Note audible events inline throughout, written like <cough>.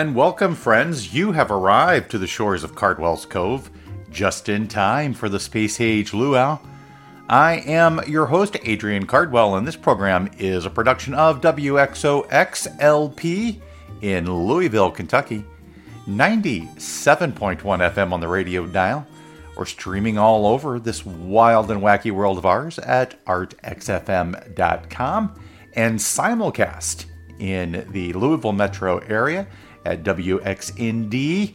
and welcome, friends. You have arrived to the shores of Cardwell's Cove just in time for the Space Age Luau. I am your host, Adrian Cardwell, and this program is a production of WXOXLP in Louisville, Kentucky, 97.1 FM on the radio dial, or streaming all over this wild and wacky world of ours at artxfm.com and simulcast in the Louisville metro area at WXND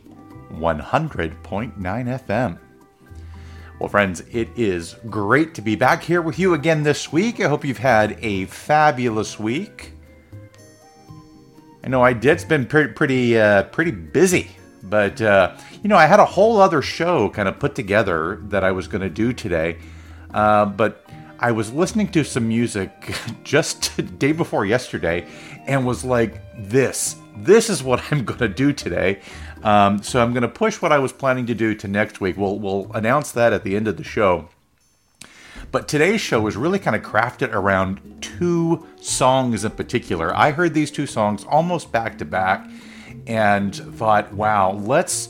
100.9 FM. Well, friends, it is great to be back here with you again this week. I hope you've had a fabulous week. I know I did. It's been pretty, pretty, uh, pretty busy, but uh, you know, I had a whole other show kind of put together that I was going to do today, uh, but I was listening to some music <laughs> just <laughs> day before yesterday, and was like, "This, this is what <laughs> I'm going to do today." Um, so I'm going to push what I was planning to do to next week. We'll we'll announce that at the end of the show. But today's show was really kind of crafted around two songs in particular. I heard these two songs almost back to back, and thought, "Wow, let's."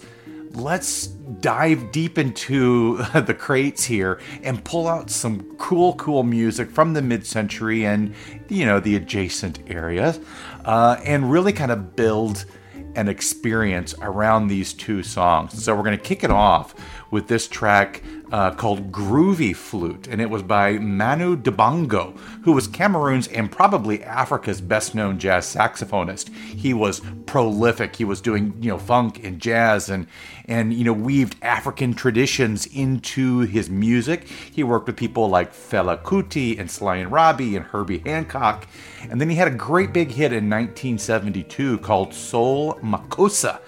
let's dive deep into <laughs> the crates here and pull out some cool, cool music from the mid century and, you know, the adjacent areas uh, and really kind of build an experience around these two songs. So we're going to kick it off with this track uh, called Groovy Flute, and it was by Manu Dibango, who was Cameroon's and probably Africa's best known jazz saxophonist. He was prolific. He was doing, you know, funk and jazz and, and you know, weaved African traditions into his music. He worked with people like Fela Kuti and Sly and Robbie and Herbie Hancock. And then he had a great big hit in 1972 called Soul Makossa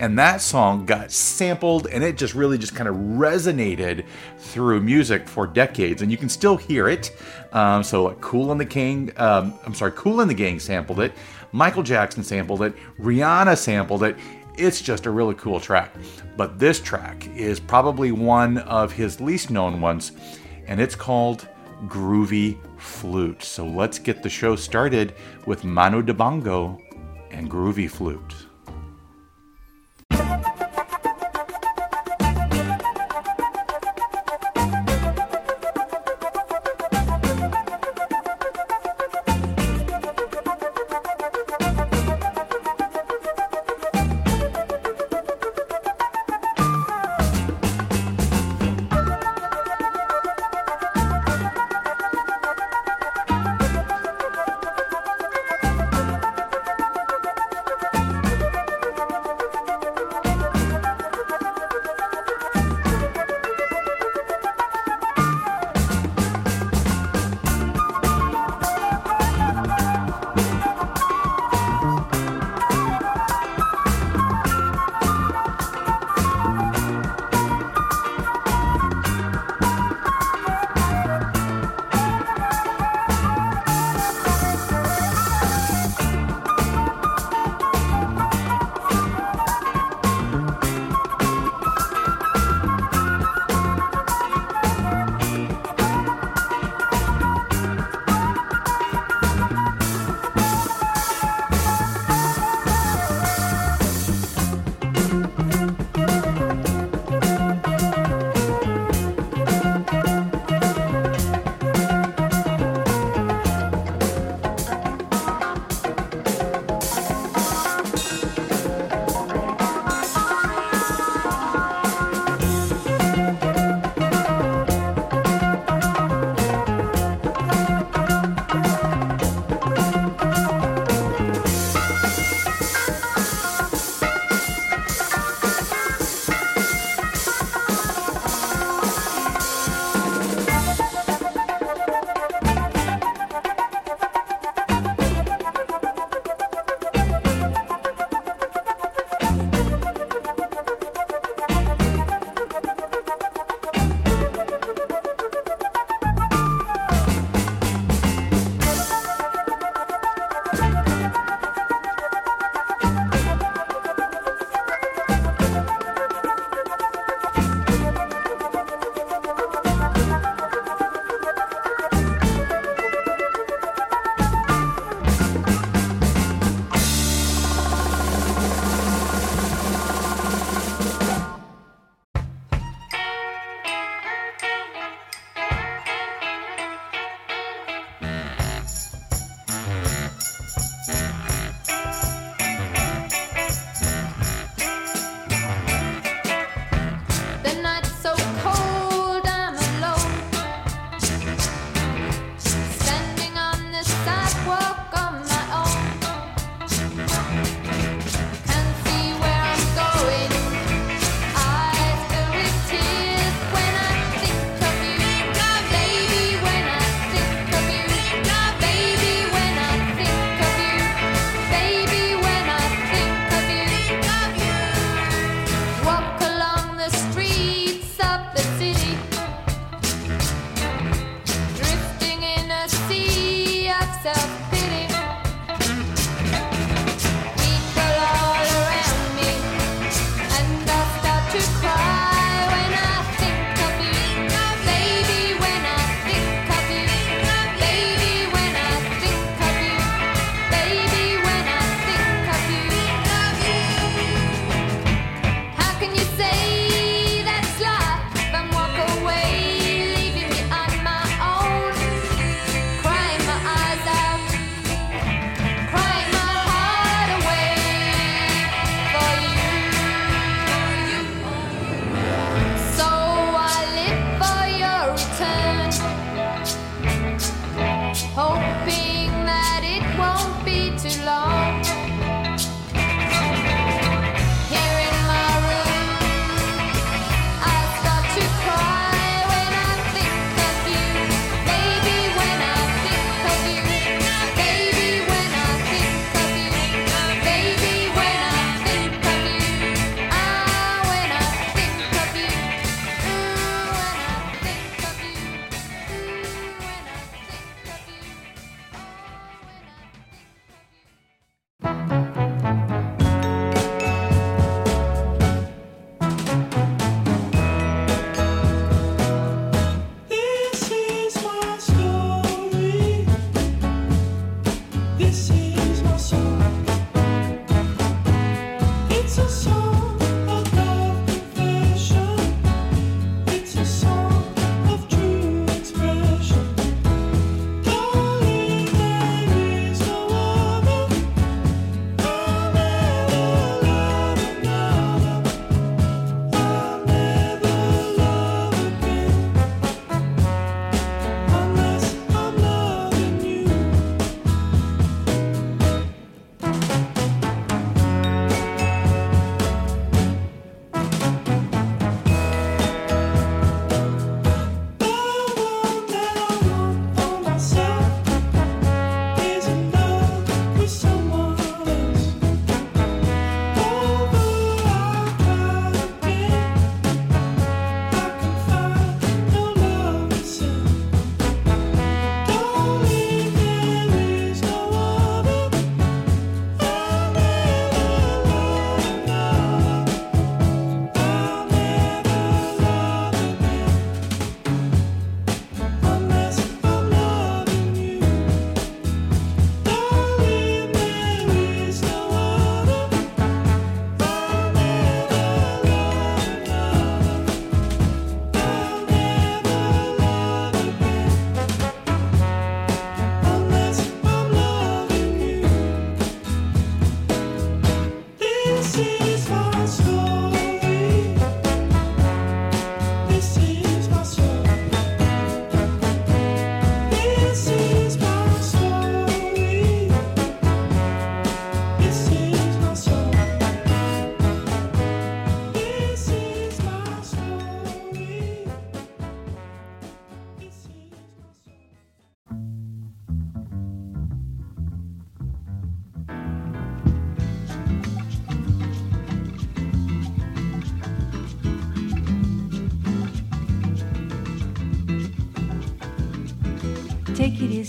and that song got sampled and it just really just kind of resonated through music for decades and you can still hear it. Um, so like Kool and the King um, i'm sorry Kool and the gang sampled it michael jackson sampled it rihanna sampled it. It's just a really cool track. But this track is probably one of his least known ones and it's called groovy flute. So let's get the show started with manu dibango and groovy flute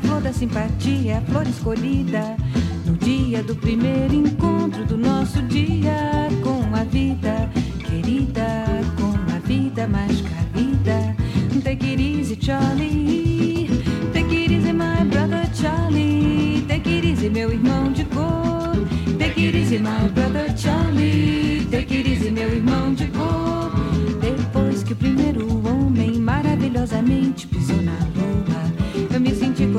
flor da simpatia, a flor escolhida no dia do primeiro encontro do nosso dia com a vida querida, com a vida mais carida. Take it easy, Charlie. Take it easy, my brother Charlie. Take it easy, meu irmão de cor. Take it easy, my brother Charlie. Take it easy, meu irmão de cor. Depois que o primeiro homem maravilhosamente pisou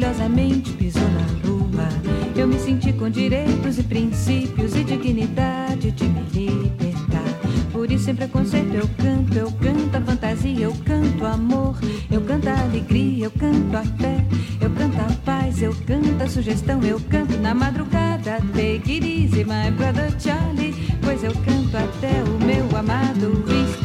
maravilhosamente pisou na lua. Eu me senti com direitos e princípios e dignidade de me libertar. Por isso, sem preconceito, eu canto, eu canto a fantasia, eu canto amor, eu canto a alegria, eu canto a fé, eu canto a paz, eu canto a sugestão, eu canto na madrugada. Take it easy, my brother Charlie, pois eu canto até o meu amado, esperado,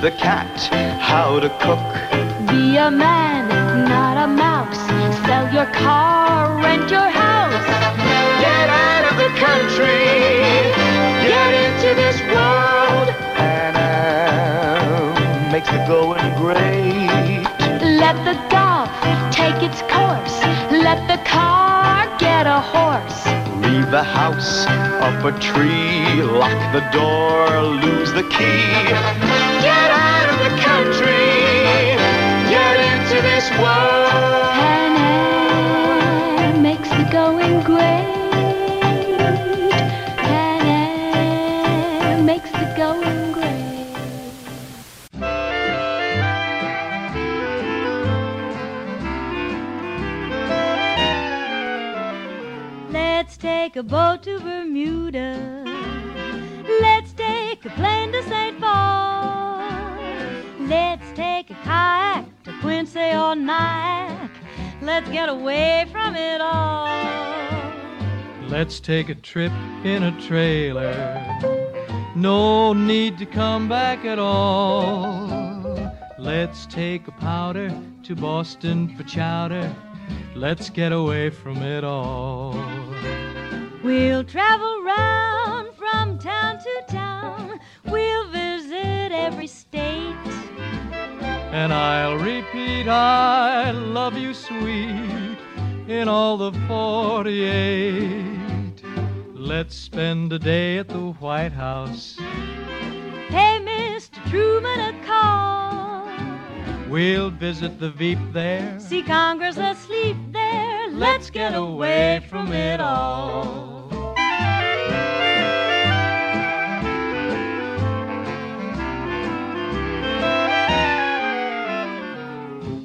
Teach the cat how to cook. Be a man, not a mouse. Sell your car, rent your house. Get out of the country. Get into this world. And makes the going great. Let the golf take its course. Let the car get a horse. Leave the house up a tree. Lock the door. Lose the key. Get out of the country. Get into this world. Pan Am makes the going great. Pan Am makes the going great. Let's take a boat to Bermuda. Let's get away from it all. Let's take a trip in a trailer. No need to come back at all. Let's take a powder to Boston for chowder. Let's get away from it all. We'll travel round from town to town. We'll visit every. And I'll repeat, I love you, sweet, in all the 48. Let's spend a day at the White House. Pay Mr. Truman a call. We'll visit the Veep there. See Congress asleep there. Let's get away from it all.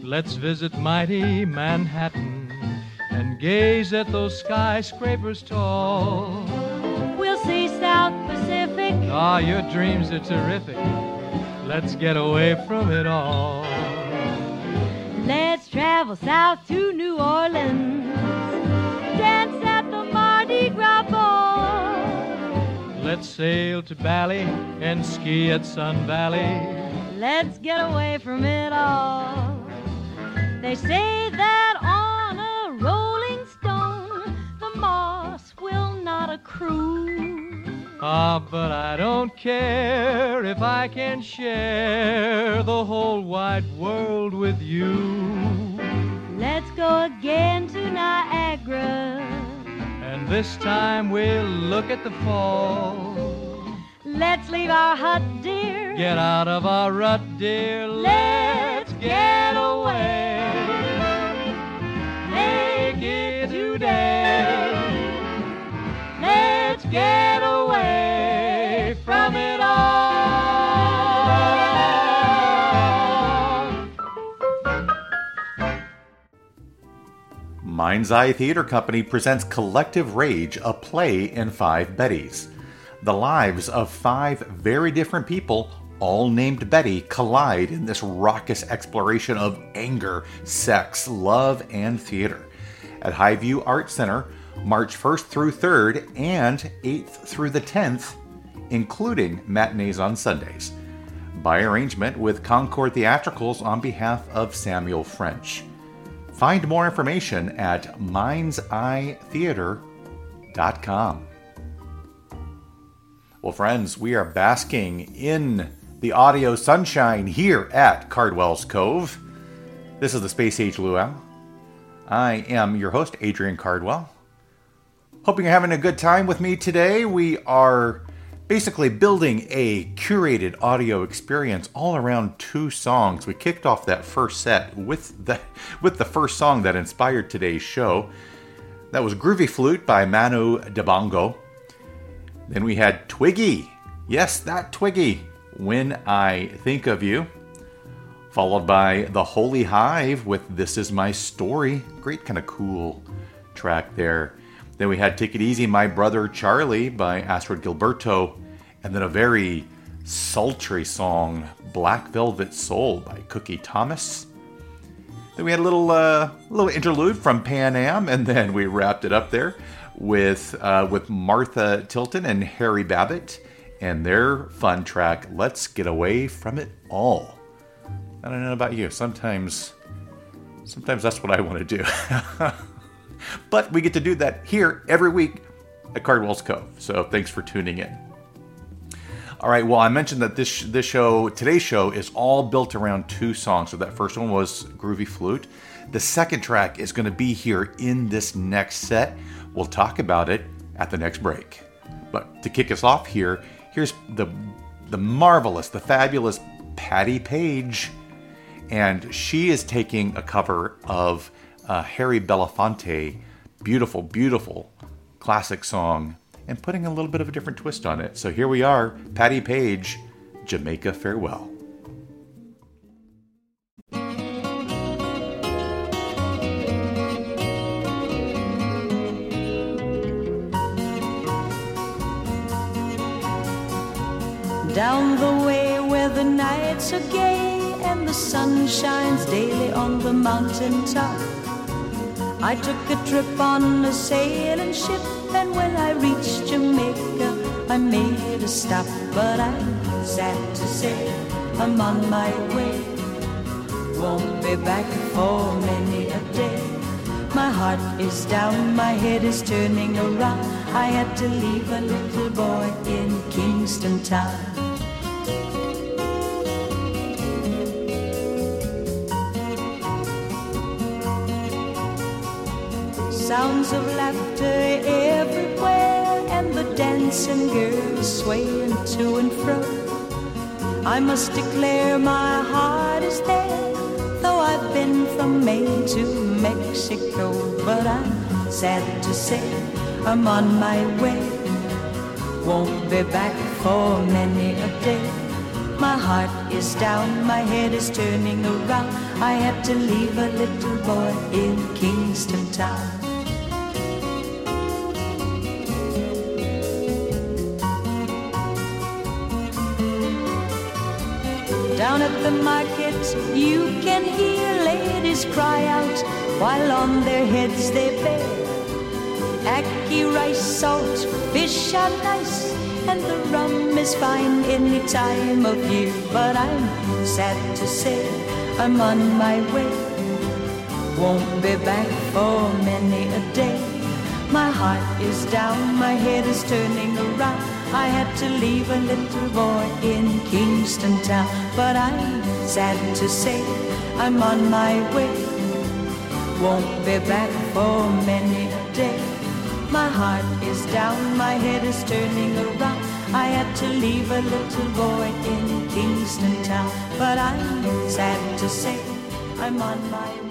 Let's visit mighty Manhattan and gaze at those skyscrapers tall. We'll see South Pacific. Ah, your dreams are terrific. Let's get away from it all. Let's travel south to New Orleans. Dance at the Mardi Gras ball. Let's sail to Bali and ski at Sun Valley. Let's get away from it all. They say that on a rolling stone, the moss will not accrue. Ah, but I don't care if I can share the whole wide world with you. Let's go again to Niagara. And this time we'll look at the fall. Let's leave our hut, dear. Get out of our rut, dear. Let's get away. Today. Let's get away from it all. Mind's Eye Theater Company presents Collective Rage, a play in five Bettys. The lives of five very different people, all named Betty, collide in this raucous exploration of anger, sex, love, and theater. At Highview Art Center, March 1st through 3rd and 8th through the 10th, including matinees on Sundays. By arrangement with Concord Theatricals on behalf of Samuel French. Find more information at mindseyetheater.com. Well, friends, we are basking in the audio sunshine here at Cardwell's Cove. This is the Space Age Luau. I am your host, Adrian Cardwell. Hoping you're having a good time with me today. We are basically building a curated audio experience all around two songs. We kicked off that first set with the <laughs> with the first song that inspired today's show. That was Groovy Flute by Manu Dibango. Then we had Twiggy. Yes, that Twiggy. When I Think of You. Followed by The Holy Hive with This Is My Story. Great, kind of cool track there. Then we had Take It Easy, My Brother Charlie by Astrud Gilberto. And then a very sultry song, Black Velvet Soul by Cookie Thomas. Then we had a little uh, little interlude from Pan Am, and then we wrapped it up there with uh, with Martha Tilton and Harry Babbitt and their fun track, Let's Get Away From It All. I don't know about you. Sometimes sometimes that's what I want to do. <laughs> but we get to do that here every week at Cardwell's Cove. So thanks for tuning in. All right. Well, I mentioned that this this show, today's show, is all built around two songs. So that first one was Groovy Flute. The second track is going to be here in this next set. We'll talk about it at the next break. But to kick us off here, here's the the marvelous, the fabulous Patti Page, and she is taking a cover of uh, Harry Belafonte, beautiful, beautiful classic song, and putting a little bit of a different twist on it. So here we are, Patti Page, Jamaica Farewell. Down the way where the nights are gay and the sun shines daily on the mountain top. I took a trip on a sailing ship, and when I reached Jamaica, I made a stop. But I'm sad to say I'm on my way. Won't be back for many a day. My heart is down, my head is turning around. I had to leave a little boy in Kingston Town. Sounds of laughter everywhere, and the dancing girls swaying to and fro. I must declare my heart is there, though I've been from Maine to Mexico. But I'm sad to say I'm on my way. Won't be back for many a day. My heart is down, my head is turning around. I had to leave a little boy in Kingston Town. At the market, you can hear ladies cry out while on their heads they bear. Ackee rice, salt, fish are nice, and the rum is fine any time of year. But I'm sad to say I'm on my way. Won't be back for many a day. My heart is down, my head is turning around. I had to leave a little boy in Kingston Town. But I'm sad to say I'm on my way. Won't be back for many a day. My heart is down, my head is turning around. I had to leave a little boy in Kingston Town. But I'm sad to say I'm on my way.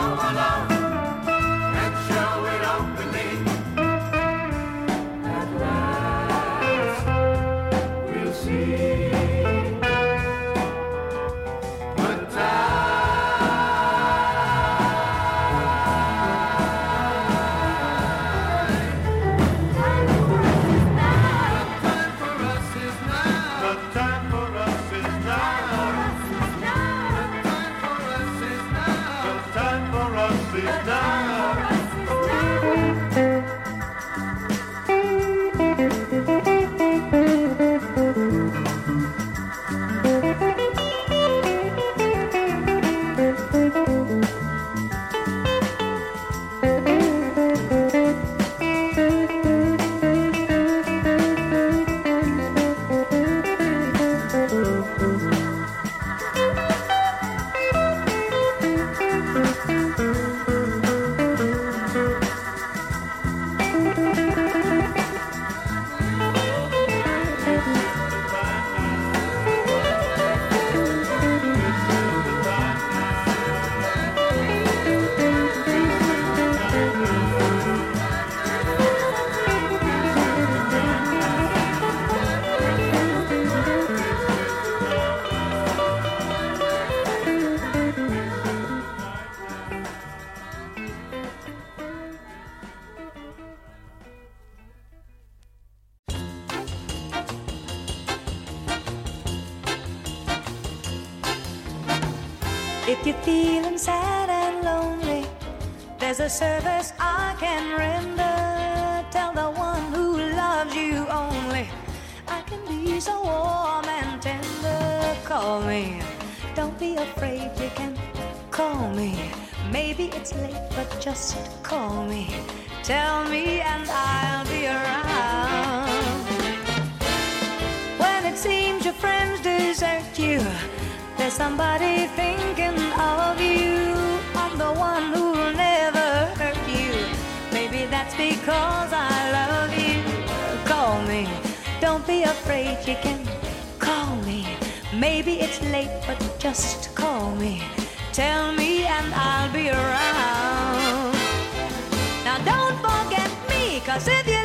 alone. call me. Don't be afraid, you can call me. Maybe it's late, but just call me. Tell me, and I'll be around. When it seems your friends desert you, there's somebody thinking of you. I'm the one who'll never hurt you. Maybe that's because I love you. Call me. Don't be afraid, you can Maybe it's late, but just call me. Tell me, and I'll be around. Now, don't forget me, cause if you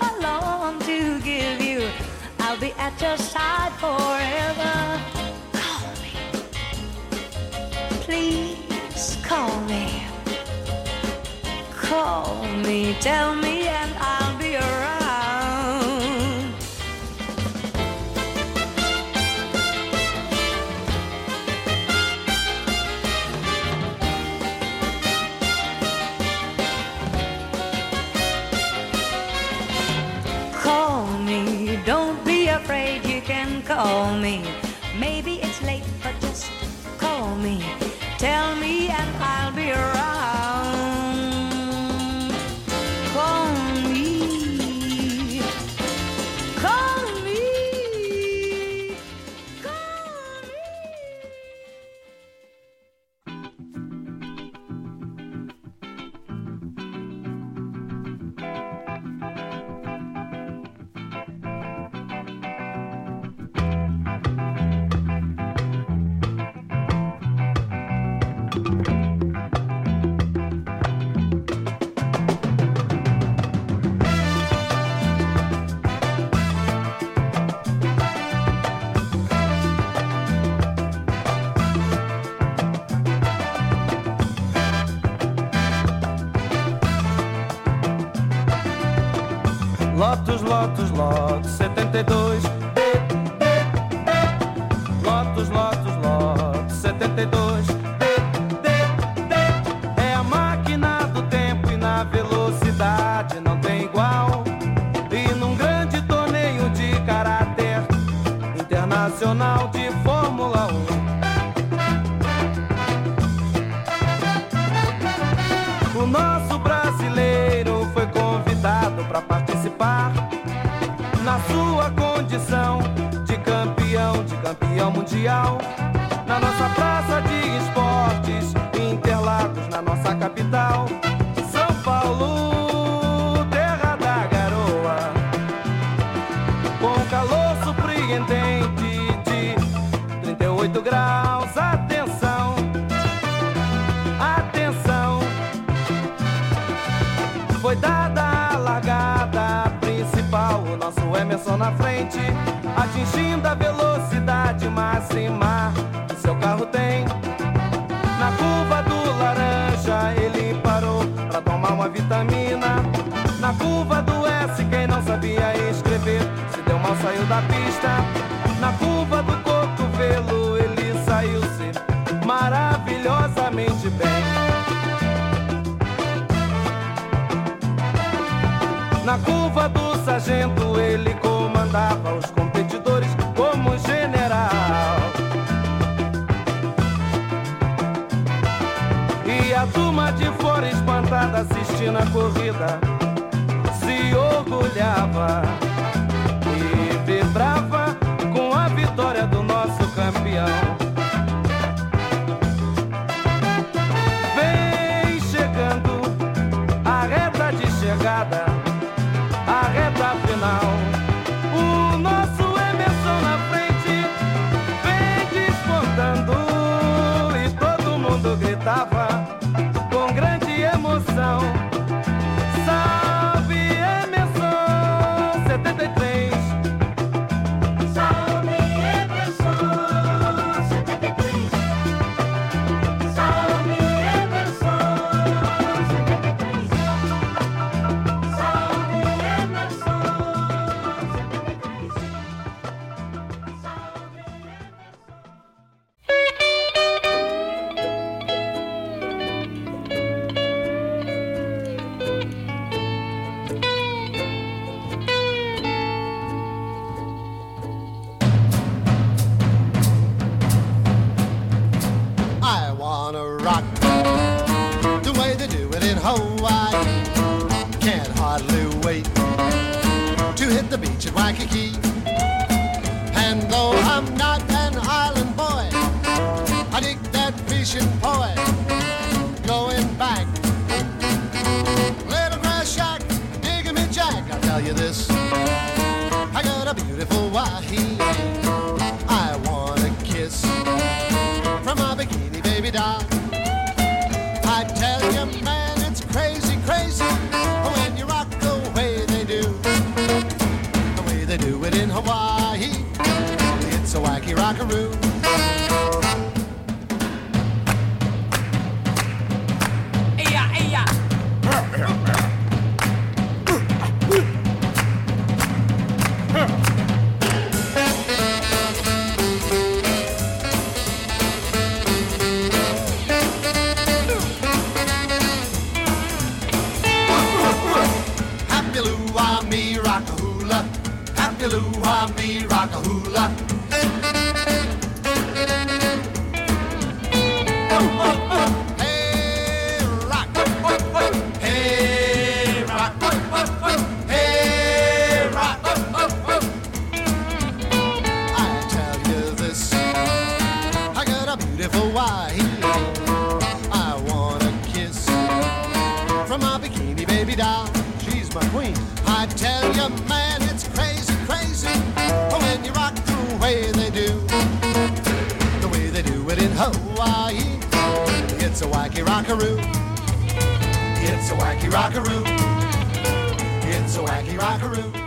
love I long to give you. I'll be at your side forever. Call me. Please call me. Call me, tell me, and I'll. na corrida. you this. I got a beautiful wahee. I want a kiss from my bikini baby doll. I tell you, man, it's crazy, crazy when you rock the way they do. The way they do it in Hawaii. It's a wacky rockaroo. rockaroo. It's a wacky rockaroo. It's a wacky rockaroo.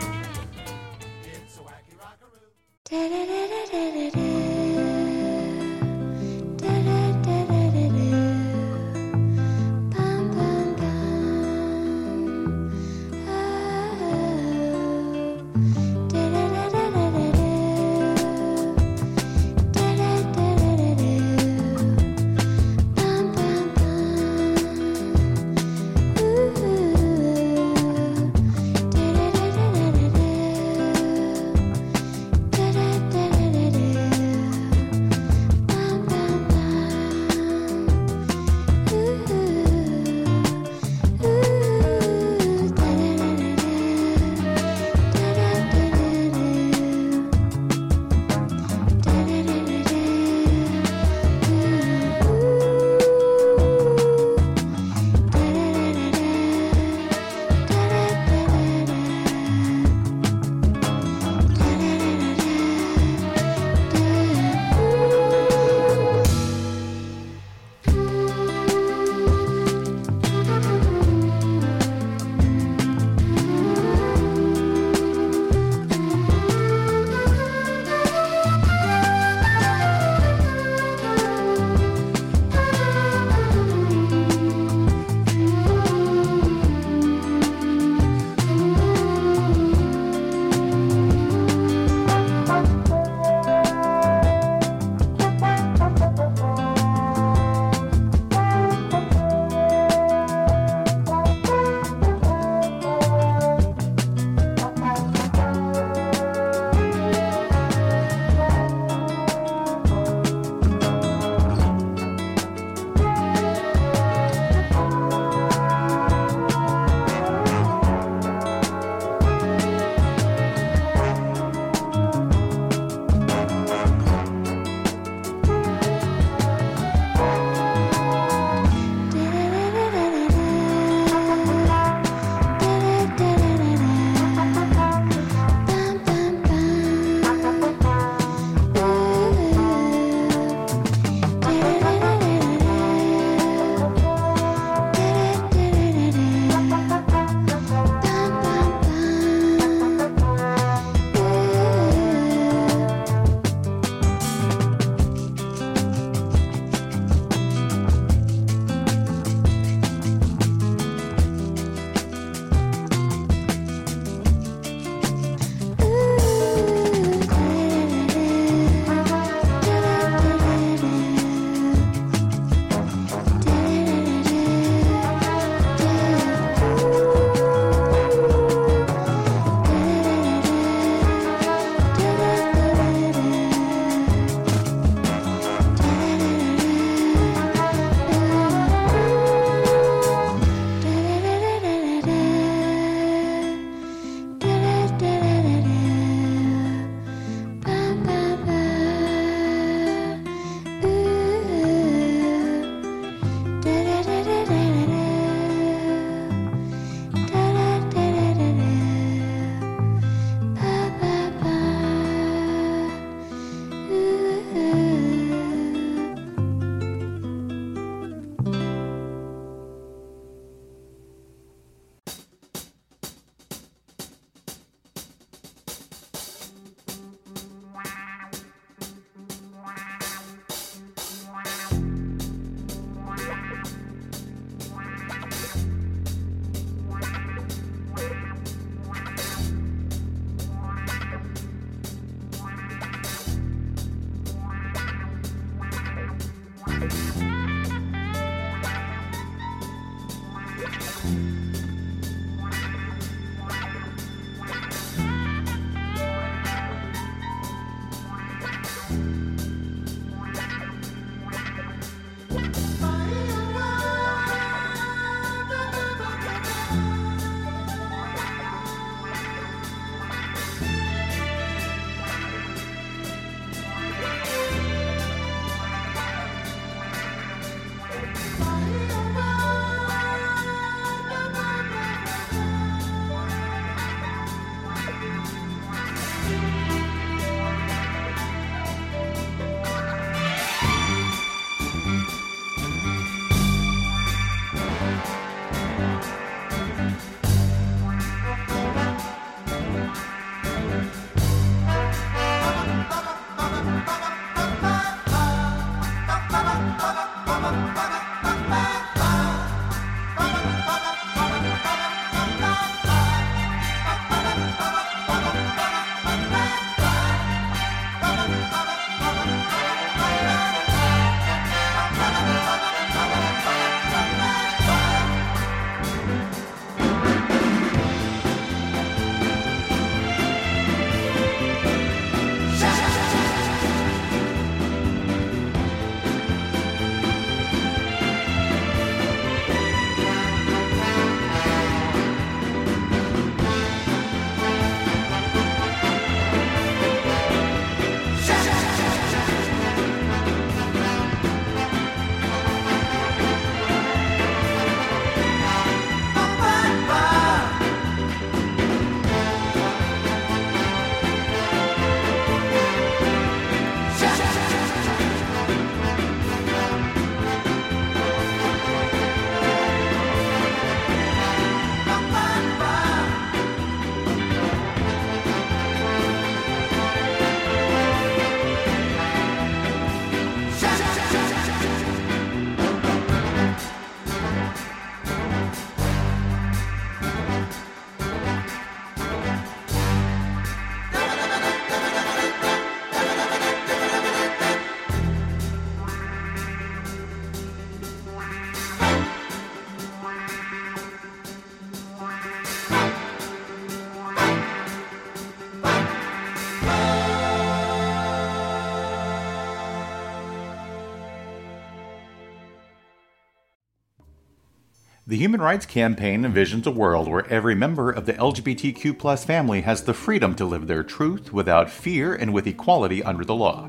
Human Rights Campaign envisions a world where every member of the LGBTQ family has the freedom to live their truth without fear and with equality under the law.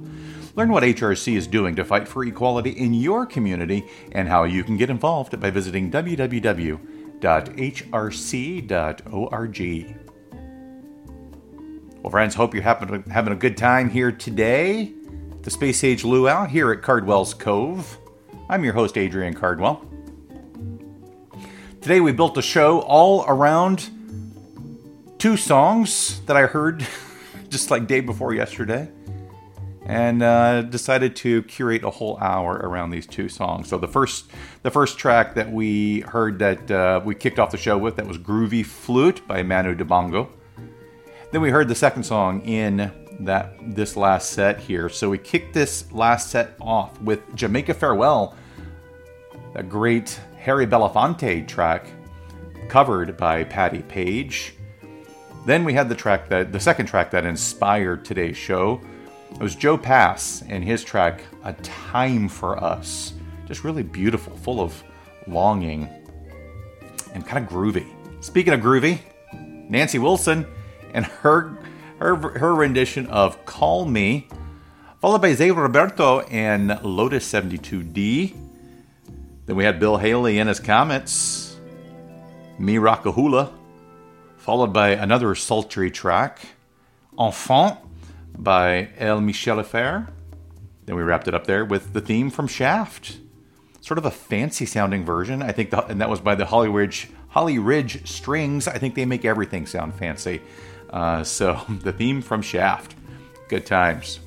Learn what HRC is doing to fight for equality in your community and how you can get involved by visiting www.hrc.org. Well, friends, hope you're having, having a good time here today. The Space Age Luau here at Cardwell's Cove. I'm your host, Adrian Cardwell. Today we built a show all around two songs that I heard <laughs> just like day before yesterday, and uh, decided to curate a whole hour around these two songs. So the first, the first track that we heard that uh, we kicked off the show with that was "Groovy Flute" by Manu Dibango. Then we heard the second song in that this last set here. So we kicked this last set off with "Jamaica Farewell," a great Harry Belafonte track covered by Patti Page. Then we had the track that the second track that inspired today's show. It was Joe Pass and his track A Time for Us. Just really beautiful, full of longing and kind of groovy. Speaking of groovy, Nancy Wilson and her her, her rendition of Call Me, followed by Zé Roberto and Lotus 72D. Then we had Bill Haley in his Comets, Me Rockahula, followed by another sultry track, Enfant by El Michels Affair. Then we wrapped it up there with the theme from Shaft, sort of a fancy sounding version. I think, the, and that was by the Hollyridge, Holly Ridge Strings. I think they make everything sound fancy. Uh, so <laughs> the theme from Shaft, good times.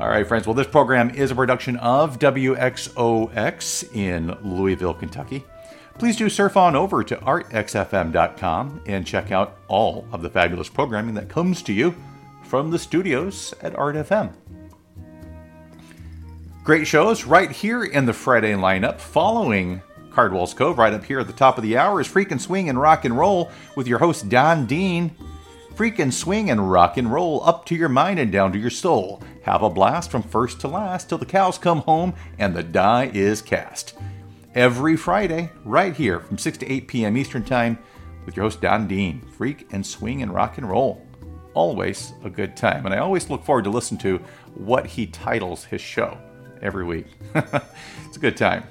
All right, friends. Well, this program is a production of WXOX in Louisville, Kentucky. Please do surf on over to artxfm.com and check out all of the fabulous programming that comes to you from the studios at Art FM. Great shows right here in the Friday lineup following Cardwell's Cove. Right up here at the top of the hour is Freakin' Swing and Rock and Roll with your host, Don Dean. Freakin' swing and rock and roll up to your mind and down to your soul. Have a blast from first to last till the cows come home and the die is cast. Every Friday, right here from 6 to 8 p.m. Eastern Time, with your host Don Dean. Freak and swing and rock and roll. Always a good time. And I always look forward to listen to what he titles his show every week. <laughs> it's a good time.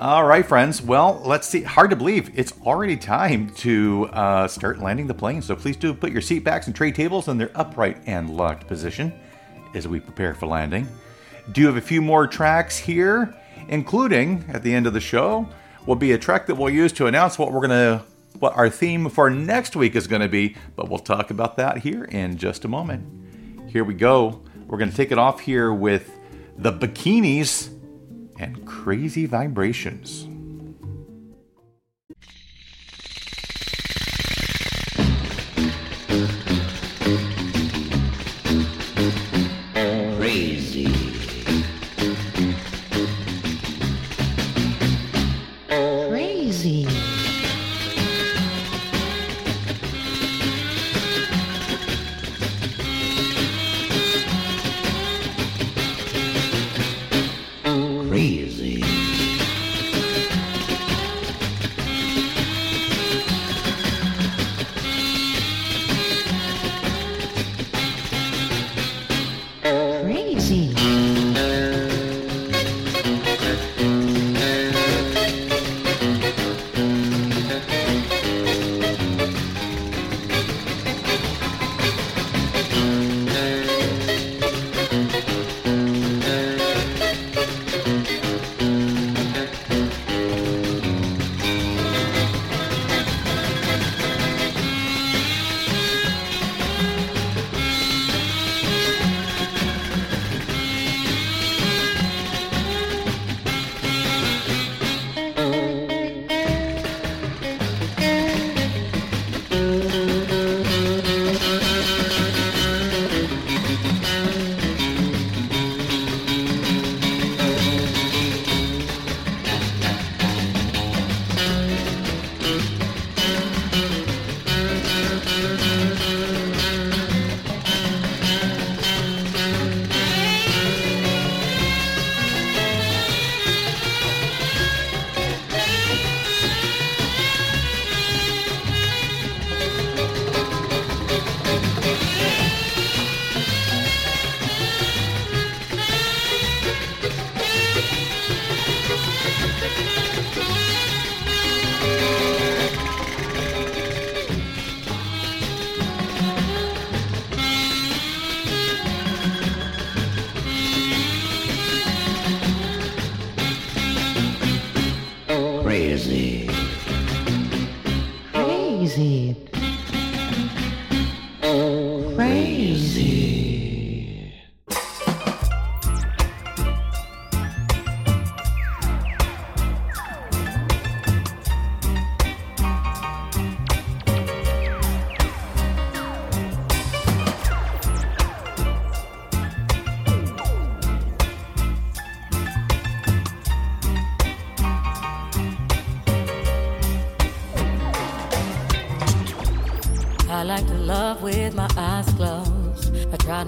All right, friends. Well, let's see. Hard to believe it's already time to uh, start landing the plane. So please do put your seat backs and tray tables in their upright and locked position as we prepare for landing. Do you have a few more tracks here, including at the end of the show will be a track that we'll use to announce what we're gonna what our theme for next week is to be. But we'll talk about that here in just a moment. Here we go. We're to take it off here with the bikinis crazy vibrations.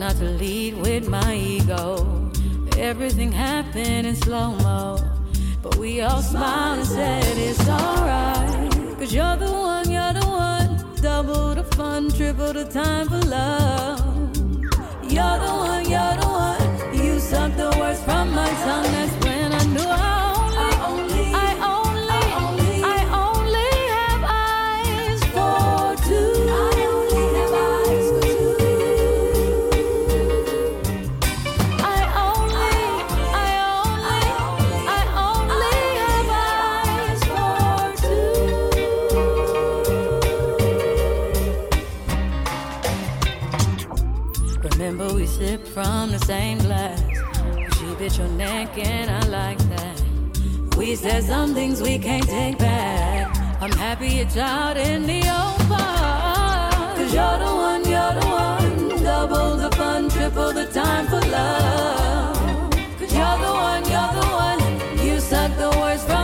Not to lead with my ego. Everything happened in slow mo. But we all smiled and said it's alright. Cause you're the one, you're the one. Double the fun, triple the time for love. You're the one, you're the one. You suck the words from my tongue. Same glass. She bit your neck and I like that. We said some things we can't take back. I'm happy it's out in the open. Cause you're the one, you're the one. Double the fun, triple the time for love. Cause you're the one, you're the one. You suck the words from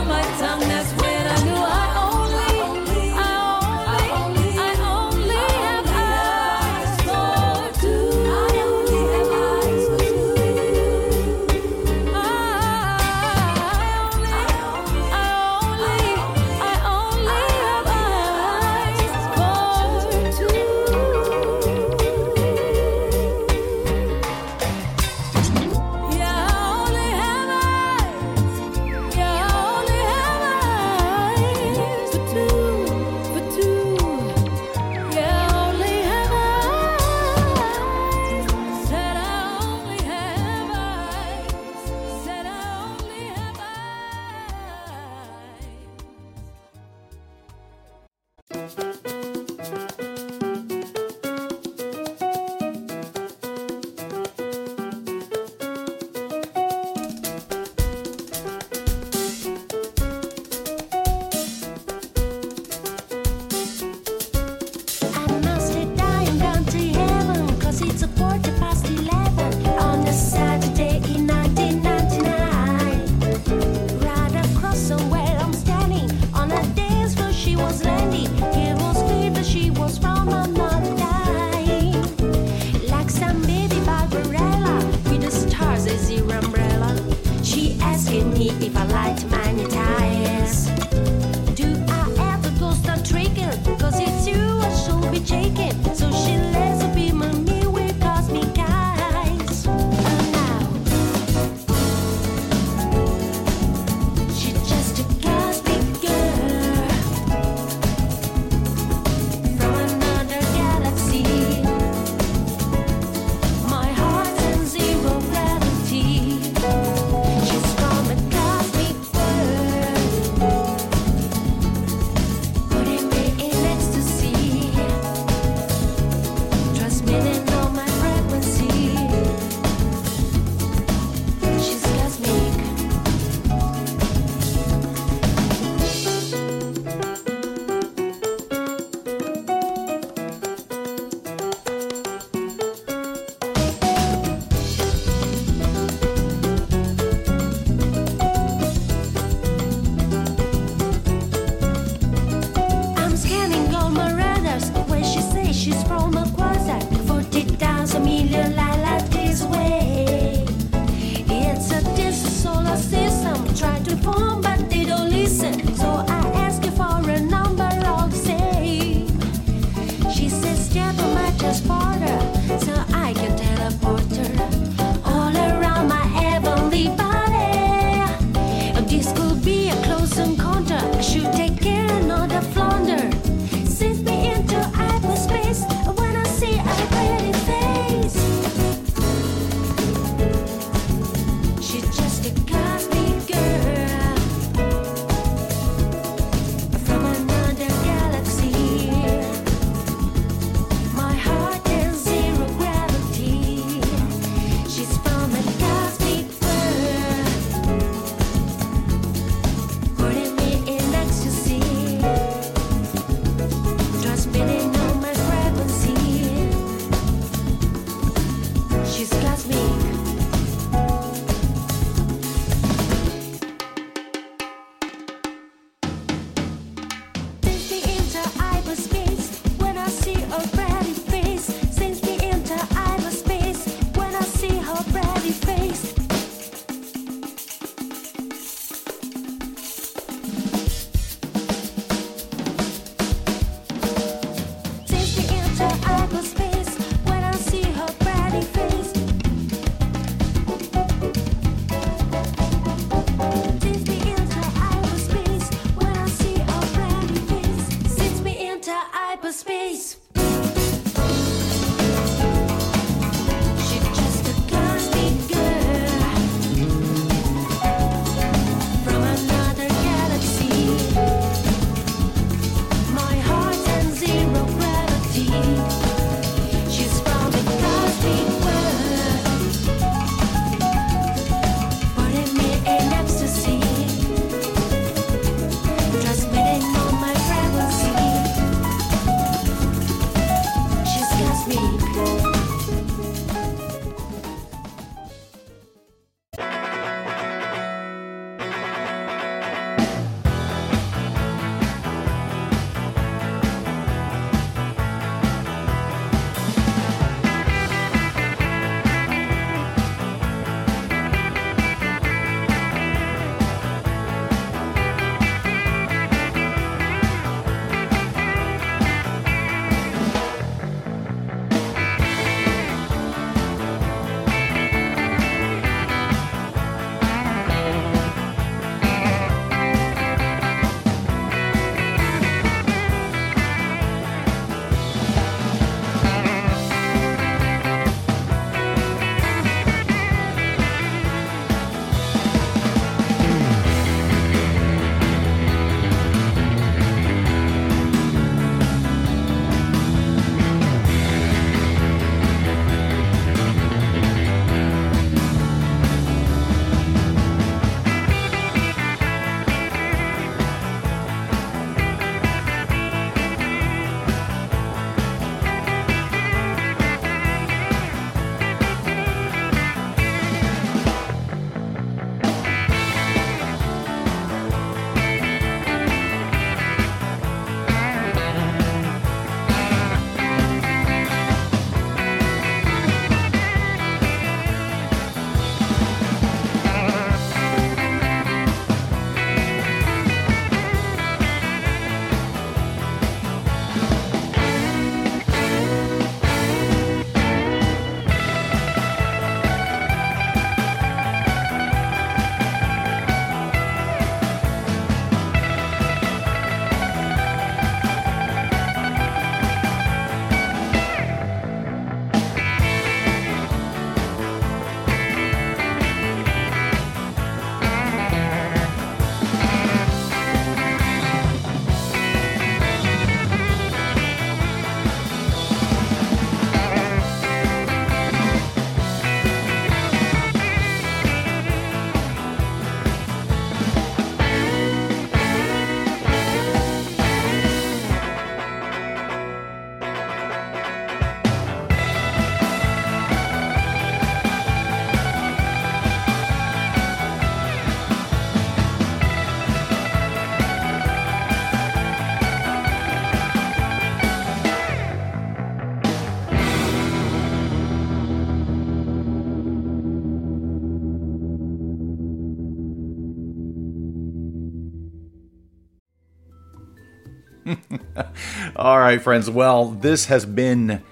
All right, friends. Well, this has been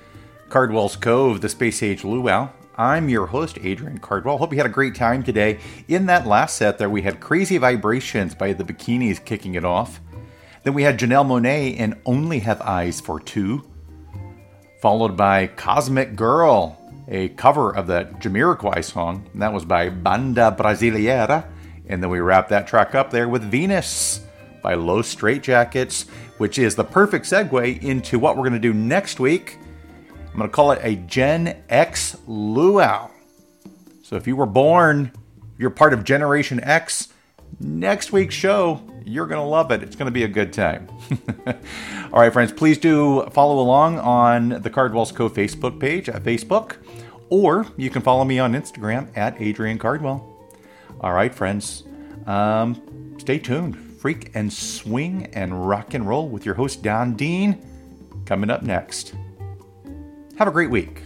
Cardwell's Cove, the Space Age Luau. I'm your host, Adrian Cardwell. Hope you had a great time today. In that last set there, we had Crazy Vibrations by the Bikinis kicking it off. Then we had Janelle Monáe and Only Have Eyes for Two. Followed by Cosmic Girl, a cover of the Jamiroquai song. That was by Banda Brasileira. And then we wrapped that track up there with Venus by Los Straitjackets, which is the perfect segue into what we're going to do next week. I'm going to call it a Gen X Luau. So if you were born, you're part of Generation X, next week's show, you're going to love it. It's going to be a good time. <laughs> All right, friends, please do follow along on the Cardwell's Cove Facebook page at Facebook, or you can follow me on Instagram at Adrian Cardwell. All right, friends, um, stay tuned. Freak and swing and rock and roll with your host, Don Dean, coming up next. Have a great week.